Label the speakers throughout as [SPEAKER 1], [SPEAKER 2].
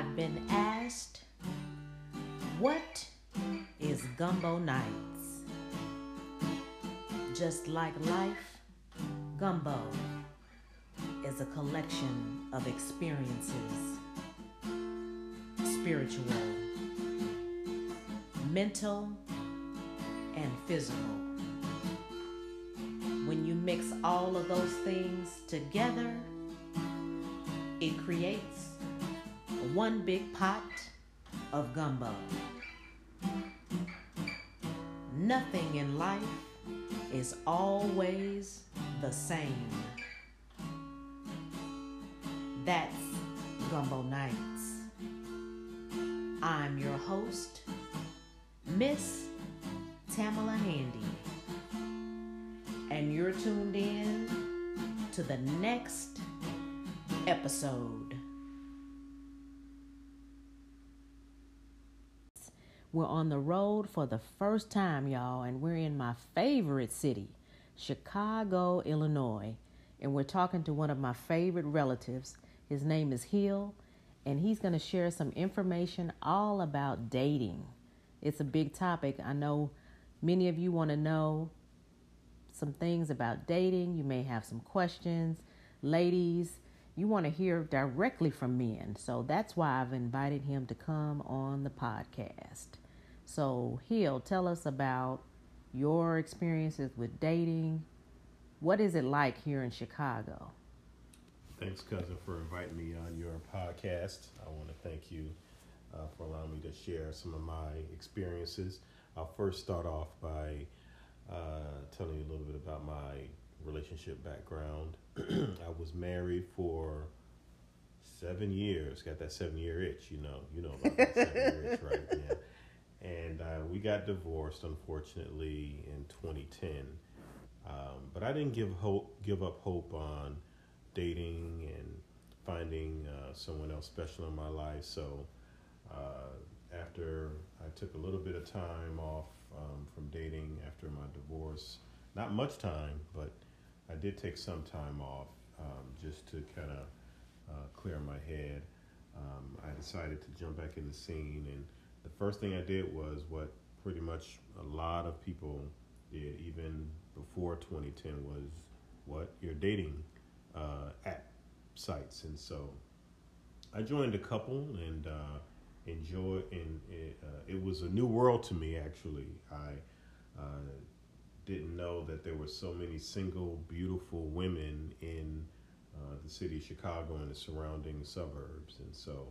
[SPEAKER 1] I've been asked, what is Gumbo Nights? Just like life, Gumbo is a collection of experiences spiritual, mental, and physical. When you mix all of those things together, it creates one big pot of gumbo. Nothing in life is always the same. That's Gumbo Nights. I'm your host, Miss Tamala Handy, and you're tuned in to the next episode. We're on the road for the first time, y'all, and we're in my favorite city, Chicago, Illinois. And we're talking to one of my favorite relatives. His name is Hill, and he's going to share some information all about dating. It's a big topic. I know many of you want to know some things about dating. You may have some questions. Ladies, you want to hear directly from men. So that's why I've invited him to come on the podcast. So, Hill, tell us about your experiences with dating. What is it like here in Chicago?
[SPEAKER 2] Thanks, cousin, for inviting me on your podcast. I want to thank you uh, for allowing me to share some of my experiences. I'll first start off by uh, telling you a little bit about my relationship background. I was married for seven years. Got that seven year itch, you know. You know about that seven year itch, right? Yeah and uh, we got divorced unfortunately in 2010 um, but i didn't give hope give up hope on dating and finding uh, someone else special in my life. So uh, after i took a little bit of time off um, from dating after my divorce not much time but i did take some time off um, just to kind of uh, clear my head. Um, i decided to jump back in the scene and the first thing I did was what pretty much a lot of people did even before 2010 was what your dating uh, app sites, and so I joined a couple and uh, enjoyed. And it, uh, it, was a new world to me. Actually, I uh, didn't know that there were so many single, beautiful women in uh, the city of Chicago and the surrounding suburbs, and so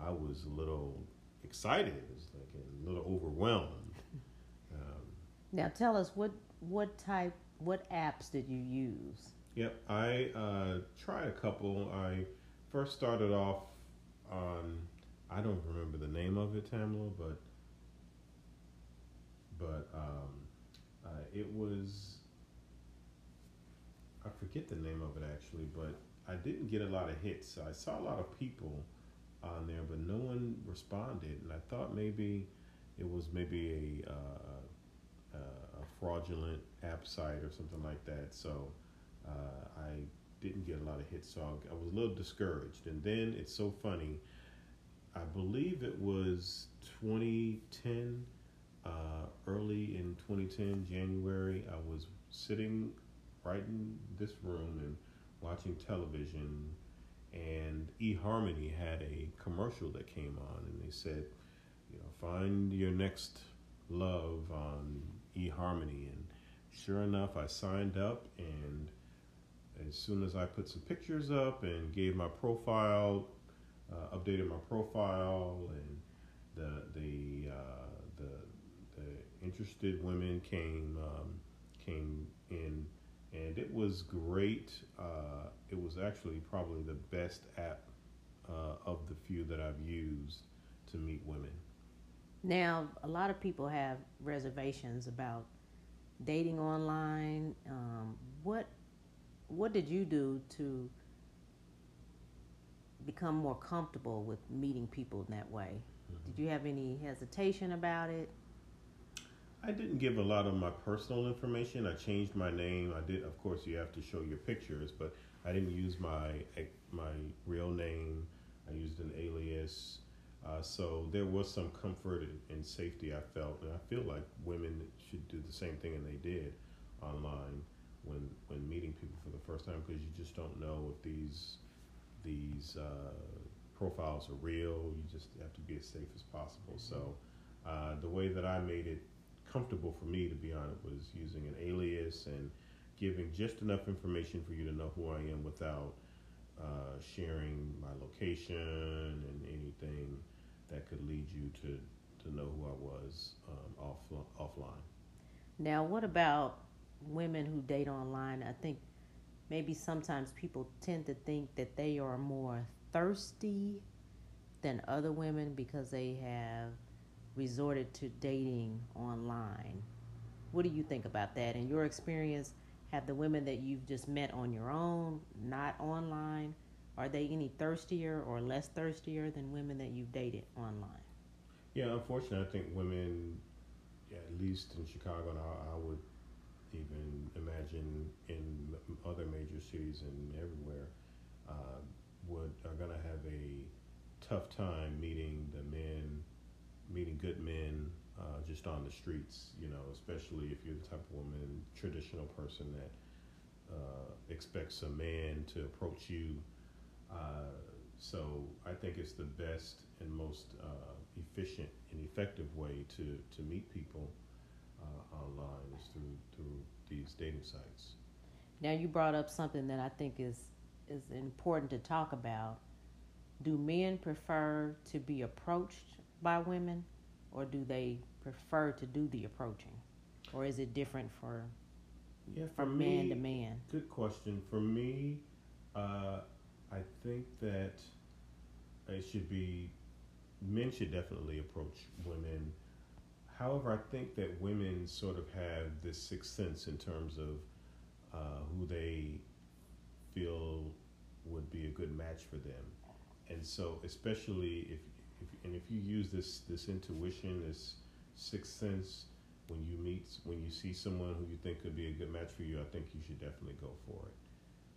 [SPEAKER 2] I was a little excited. It was like a little overwhelmed. Um,
[SPEAKER 1] now tell us what what type what apps did you use?
[SPEAKER 2] Yep, I uh, tried a couple. I first started off on I don't remember the name of it, Tamla, but but um, uh, it was I forget the name of it actually, but I didn't get a lot of hits. I saw a lot of people on there, but no one responded. And I thought maybe it was maybe a, uh, a fraudulent app site or something like that. So uh, I didn't get a lot of hits, so I was a little discouraged. And then it's so funny. I believe it was 2010, uh, early in 2010, January. I was sitting right in this room and watching television and eHarmony had a commercial that came on, and they said, you know, find your next love on eHarmony, and sure enough, I signed up, and as soon as I put some pictures up and gave my profile, uh, updated my profile, and the the uh, the, the interested women came um, came in and it was great. Uh, it was actually probably the best app uh, of the few that I've used to meet women.
[SPEAKER 1] Now, a lot of people have reservations about dating online. Um, what what did you do to become more comfortable with meeting people in that way? Mm-hmm. Did you have any hesitation about it?
[SPEAKER 2] I didn't give a lot of my personal information. I changed my name. I did, of course, you have to show your pictures, but I didn't use my my real name. I used an alias. Uh, so there was some comfort and, safety I felt, and I feel like women should do the same thing, and they did online when when meeting people for the first time because you just don't know if these these uh, profiles are real. You just have to be as safe as possible. So uh, the way that I made it comfortable for me, to be honest, was using an alias and giving just enough information for you to know who I am without uh, sharing my location and anything that could lead you to, to know who I was um, off, offline.
[SPEAKER 1] Now, what about women who date online? I think maybe sometimes people tend to think that they are more thirsty than other women because they have resorted to dating online. What do you think about that? In your experience, have the women that you've just met on your own, not online, are they any thirstier or less thirstier than women that you've dated online?
[SPEAKER 2] Yeah, unfortunately, I think women, at least in Chicago, and I, I would even imagine in other major cities and everywhere, uh, would are going to have a tough time meeting the men, meeting good men uh, just on the streets. You know, especially if you're the type of woman, traditional person that uh, expects a man to approach you. Uh, so I think it's the best and most uh, efficient and effective way to, to meet people uh, online is through through these dating sites.
[SPEAKER 1] Now you brought up something that I think is is important to talk about. Do men prefer to be approached by women, or do they prefer to do the approaching, or is it different for
[SPEAKER 2] yeah
[SPEAKER 1] for from me, man to man?
[SPEAKER 2] Good question. For me, uh, I think that it should be men should definitely approach women. However, I think that women sort of have this sixth sense in terms of uh, who they feel would be a good match for them. And so, especially if, if and if you use this this intuition, this sixth sense, when you meet when you see someone who you think could be a good match for you, I think you should definitely go for it.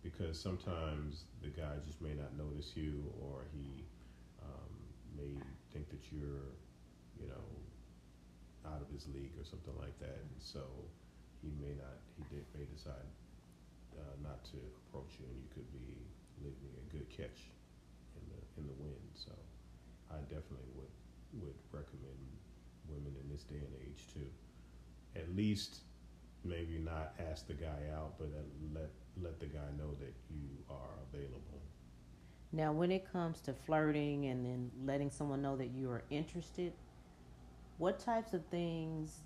[SPEAKER 2] Because sometimes the guy just may not notice you, or he um, may think that you're, you know, out of his league or something like that. And so he may not, he did, may decide uh, not to approach you, and you could be leaving a good catch in the in the wind. So I definitely would would recommend women in this day and age too. at least maybe not ask the guy out, but let let the guy know that you are available.
[SPEAKER 1] Now, when it comes to flirting and then letting someone know that you are interested, what types of things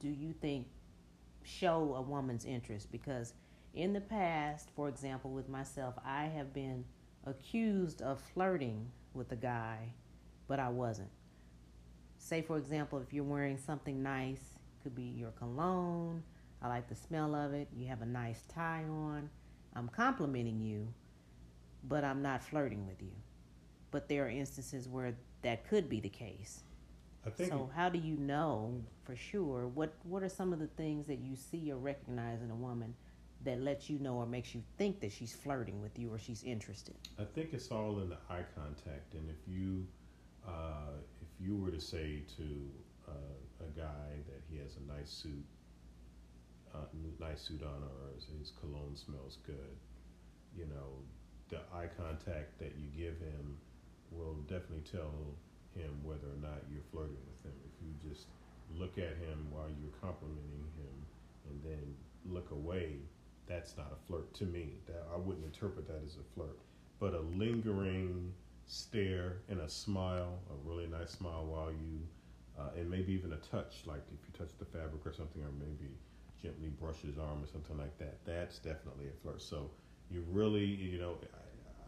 [SPEAKER 1] do you think show a woman's interest? Because in the past, for example, with myself, I have been accused of flirting with a guy, but I wasn't. Say, for example, if you're wearing something nice, could be your cologne, I like the smell of it, you have a nice tie on, I'm complimenting you, but I'm not flirting with you. But there are instances where that could be the case.
[SPEAKER 2] I think
[SPEAKER 1] so how do you know for sure what what are some of the things that you see or recognize in a woman that lets you know or makes you think that she's flirting with you or she's interested?
[SPEAKER 2] I think it's all in the eye contact, and if you uh, you were to say to uh, a guy that he has a nice suit, uh, nice suit on, or his cologne smells good, you know, the eye contact that you give him will definitely tell him whether or not you're flirting with him. If you just look at him while you're complimenting him and then look away, that's not a flirt to me. That I wouldn't interpret that as a flirt. But a lingering stare and a smile, a really nice smile while you, uh, and maybe even a touch, like if you touch the fabric or something, or maybe gently brush his arm or something like that. That's definitely a flirt. So you really, you know,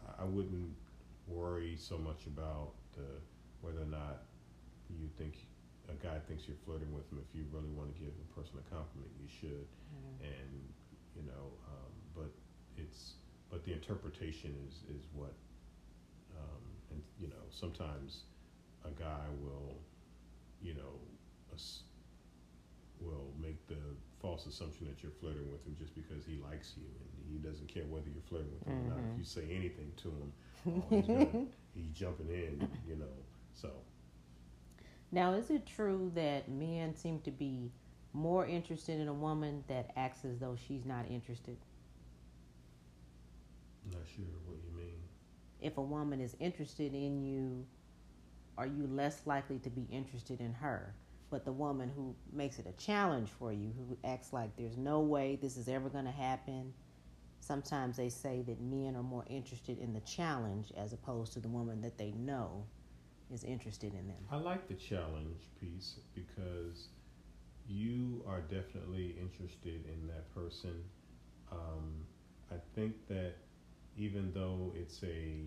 [SPEAKER 2] I, I wouldn't worry so much about the, whether or not you think a guy thinks you're flirting with him. If you really want to give a person a compliment, you should. Mm-hmm. And you know, um, but it's but the interpretation is is what, and you know, sometimes a guy will, you know, will make the false assumption that you're flirting with him just because he likes you and he doesn't care whether you're flirting with him mm-hmm. or not. If mm-hmm. you say anything to him, oh, he's, gonna, he's jumping in, you know. So
[SPEAKER 1] Now, is it true that men seem to be more interested in a woman that acts as though she's not interested?
[SPEAKER 2] Not sure what you mean.
[SPEAKER 1] If a woman is interested in you, are you less likely to be interested in her? But the woman who makes it a challenge for you, who acts like there's no way this is ever going to happen, sometimes they say that men are more interested in the challenge as opposed to the woman that they know is interested in them.
[SPEAKER 2] I like the challenge piece because you are definitely interested in that person. Um, I think that even though it's a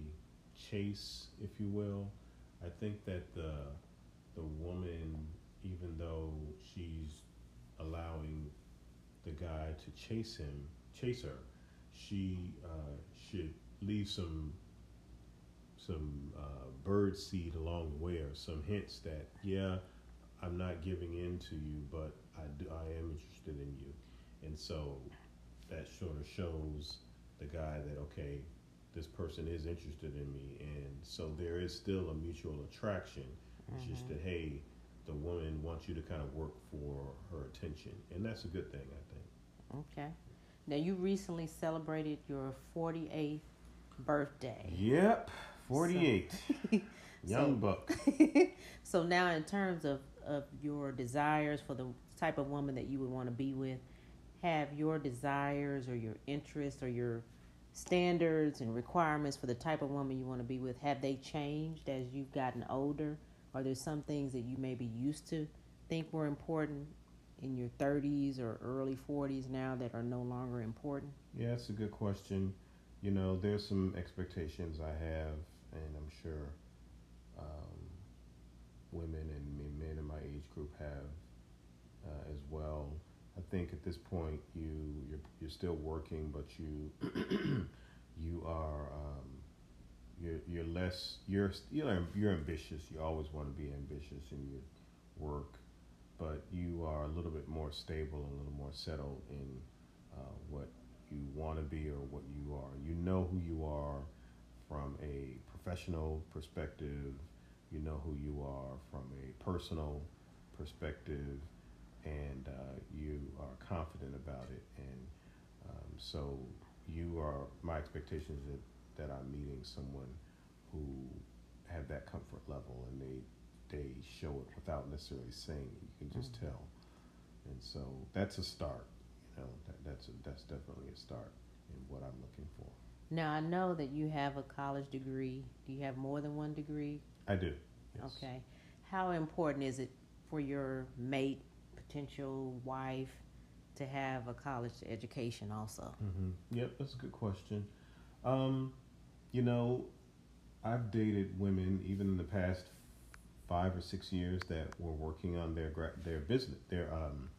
[SPEAKER 2] chase, if you will, I think that the the woman, even though she's allowing the guy to chase him, chase her, she uh, should leave some some uh, bird seed along the way, or some hints that yeah, I'm not giving in to you, but I do, I am interested in you, and so that sort of shows the guy that okay, this person is interested in me, and so there is still a mutual attraction. It's just mm-hmm. that hey, the woman wants you to kind of work for her attention, and that's a good thing, I think.
[SPEAKER 1] Okay. Now, you recently celebrated your 48th birthday.
[SPEAKER 2] Yep, forty-eight, young
[SPEAKER 1] So-
[SPEAKER 2] buck.
[SPEAKER 1] so now in terms of, of your desires for the type of woman that you would want to be with have your desires or your interests or your standards and requirements for the type of woman you want to be with have they changed as you've gotten older are there some things that you maybe used to think were important in your 30s or early 40s now that are no longer important
[SPEAKER 2] Yeah, that's a good question. You know, there's some expectations I have, and I'm sure um, women and men in my age group have uh, as well. Think at this point you you're, you're still working, but you you are um, you're you're less you're you're you're ambitious. You always want to be ambitious in your work, but you are a little bit more stable and a little more settled in uh, what you want to be or what you are. You know who you are from a professional perspective. You know who you are from a personal perspective, and uh, you are confident about it. And um, so you are. My expectation is that that I'm meeting someone who have that comfort level, and they they show it without necessarily saying it. You can just tell. And so that's a start. You know, that, that's a, that's definitely a start in what I'm looking for.
[SPEAKER 1] now i know that you have a college degree do you have more than one degree
[SPEAKER 2] I do. Yes.
[SPEAKER 1] Okay. How important is it for your mate, potential wife, to have a college education also?
[SPEAKER 2] hmm Yep, that's a good question. Um, you know, I've dated women even in the past five or six years that were working on their gra- their business, their um,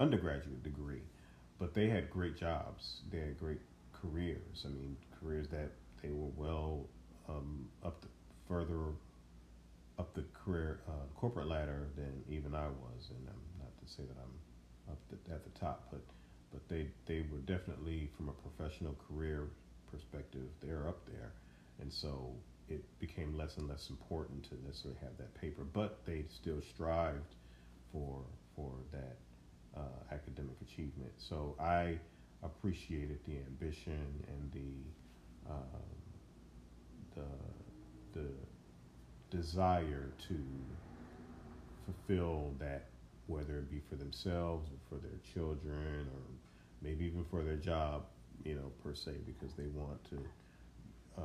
[SPEAKER 2] undergraduate degree, but they had great jobs. They had great careers. I mean, careers that they were well um, up the, further up the career uh, corporate ladder than even I was, and to say that I'm up at the top, but but they they were definitely from a professional career perspective, they're up there, and so it became less and less important to necessarily have that paper, but they still strived for for that uh, academic achievement. So I appreciated the ambition and the um, the the desire to fulfill that, whether it be for themselves or for their children or maybe even for their job, you know, per se, because they want to uh,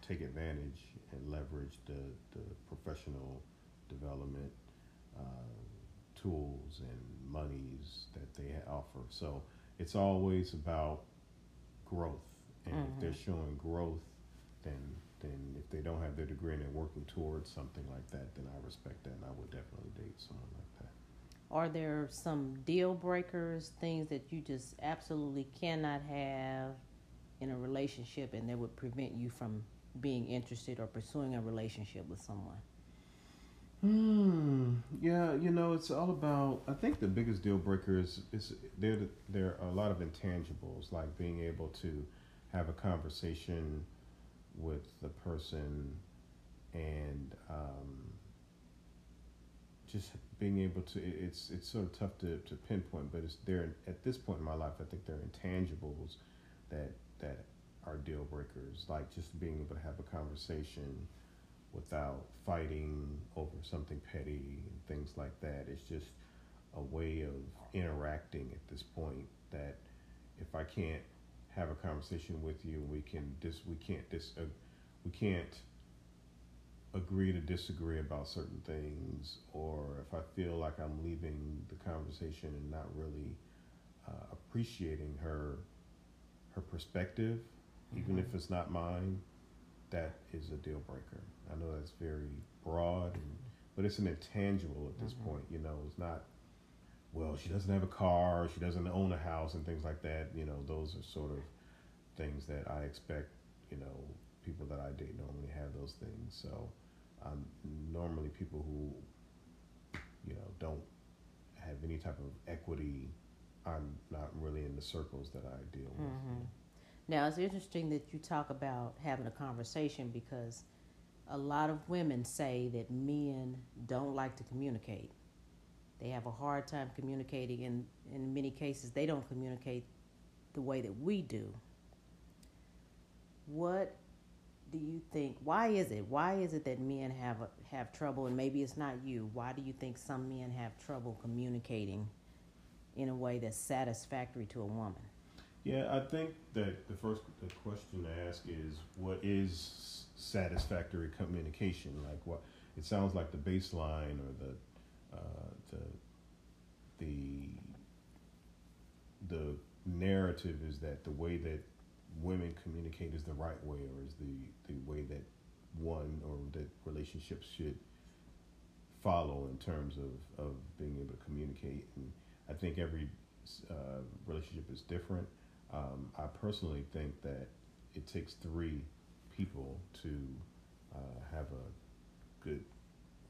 [SPEAKER 2] take advantage and leverage the, the professional development uh, tools and monies that they offer. So it's always about growth. And if they're showing growth, then then if they don't have their degree and they're working towards something like that, then I respect that and I would definitely date someone like that.
[SPEAKER 1] Are there some deal breakers, things that you just absolutely cannot have in a relationship and that would prevent you from being interested or pursuing a relationship with someone?
[SPEAKER 2] Hmm. Yeah, you know, it's all about. I think the biggest deal breaker is is there. There are a lot of intangibles, like being able to have a conversation with the person and um, just being able to it's it's sort of tough to, to pinpoint, but it's there at this point in my life. I think there are intangibles that that are deal breakers, like just being able to have a conversation without fighting over something petty and things like that. It's just a way of interacting at this point that if I can't have a conversation with you, we can dis we can't dis uh, we can't agree to disagree about certain things, or if I feel like I'm leaving the conversation and not really uh, appreciating her her perspective, mm-hmm. even if it's not mine, that is a deal breaker. I know that's very broad, and, but it's an intangible at this mm-hmm. point. You know, it's not. Well, she doesn't have a car. She doesn't own a house, and things like that. You know, those are sort of things that I expect. You know, people that I date normally have those things. So um, normally people who you know don't have any type of equity I'm not really in the circles that I deal with. Mm-hmm.
[SPEAKER 1] Now it's interesting that you talk about having a conversation because a lot of women say that men don't like to communicate. They have a hard time communicating, and in many cases, they don't communicate the way that we do. What do you think? Why is it? Why is it that men have have trouble, and maybe it's not you? Why do you think some men have trouble communicating in a way that's satisfactory to a woman?
[SPEAKER 2] Yeah, I think that the first the question to ask is what is satisfactory communication? Like what it sounds like the baseline or the uh, the the the narrative is that the way that women communicate is the right way or is the, the way that one or that relationships should follow in terms of, of being able to communicate. And I think every uh, relationship is different. Um, I personally think that it takes three people to uh, have a good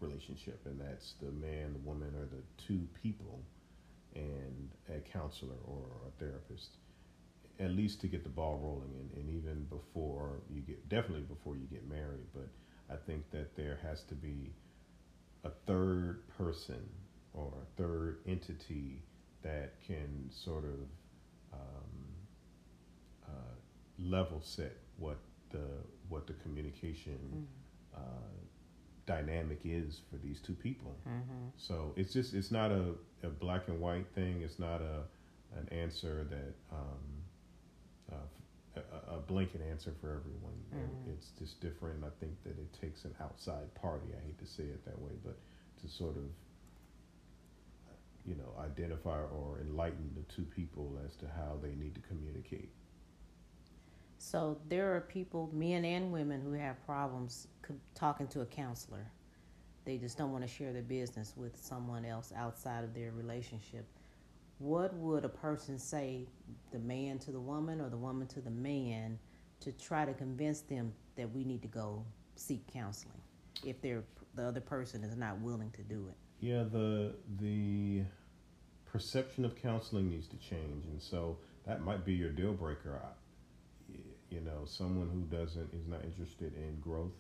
[SPEAKER 2] relationship, and that's the man, the woman, or the two people, and a counselor or a therapist at least to get the ball rolling and, and even before you get definitely before you get married but i think that there has to be a third person or a third entity that can sort of um, uh, level set what the what the communication mm-hmm. uh, dynamic is for these two people. Mm-hmm. So it's just it's not a, a black and white thing. It's not a an answer that um, uh, a, a, blanket answer for everyone. Mm-hmm. It's just different. I think that it takes an outside party. I hate to say it that way, but to sort of you know identify or enlighten the two people as to how they need to communicate.
[SPEAKER 1] So there are people, men and women, who have problems talking to a counselor. They just don't want to share their business with someone else outside of their relationship what would a person say, the man to the woman or the woman to the man, to try to convince them that we need to go seek counseling if they're the other person is not willing to do it?
[SPEAKER 2] Yeah, the the perception of counseling needs to change, and so that might be your deal breaker. You know, someone who doesn't is not interested in growth